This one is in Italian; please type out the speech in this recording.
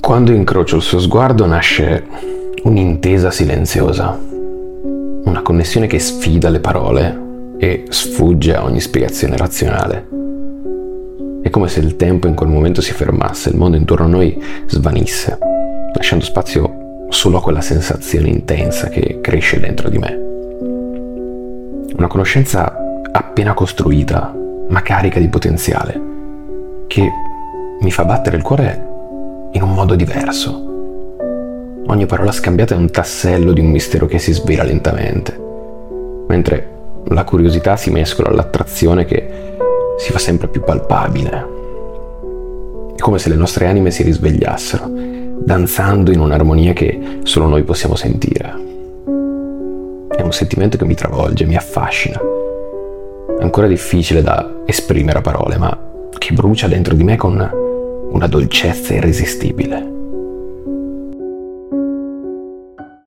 Quando incrocio il suo sguardo nasce un'intesa silenziosa, una connessione che sfida le parole e sfugge a ogni spiegazione razionale. È come se il tempo in quel momento si fermasse, il mondo intorno a noi svanisse, lasciando spazio solo a quella sensazione intensa che cresce dentro di me. Una conoscenza appena costruita, ma carica di potenziale, che mi fa battere il cuore modo diverso. Ogni parola scambiata è un tassello di un mistero che si svela lentamente, mentre la curiosità si mescola all'attrazione che si fa sempre più palpabile. È come se le nostre anime si risvegliassero, danzando in un'armonia che solo noi possiamo sentire. È un sentimento che mi travolge, mi affascina. Ancora difficile da esprimere a parole, ma che brucia dentro di me con una dolcezza irresistibile.